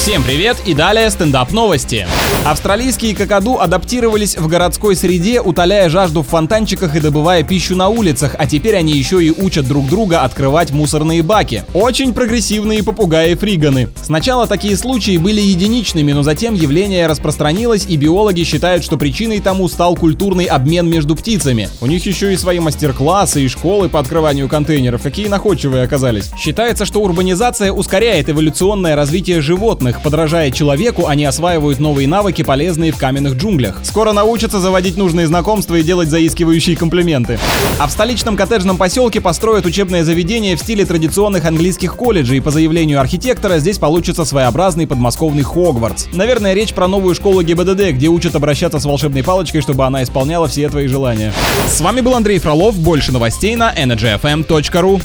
Всем привет и далее стендап новости. Австралийские какаду адаптировались в городской среде, утоляя жажду в фонтанчиках и добывая пищу на улицах, а теперь они еще и учат друг друга открывать мусорные баки. Очень прогрессивные попугаи-фриганы. Сначала такие случаи были единичными, но затем явление распространилось, и биологи считают, что причиной тому стал культурный обмен между птицами. У них еще и свои мастер-классы и школы по открыванию контейнеров. Какие находчивые оказались. Считается, что урбанизация ускоряет эволюционное развитие животных. Подражая человеку, они осваивают новые навыки, полезные в каменных джунглях. Скоро научатся заводить нужные знакомства и делать заискивающие комплименты. А в столичном коттеджном поселке построят учебное заведение в стиле традиционных английских колледжей, по заявлению архитектора здесь получится своеобразный подмосковный Хогвартс. Наверное, речь про новую школу ГИБДД, где учат обращаться с волшебной палочкой, чтобы она исполняла все твои желания. С вами был Андрей Фролов. Больше новостей на energyfm.ru.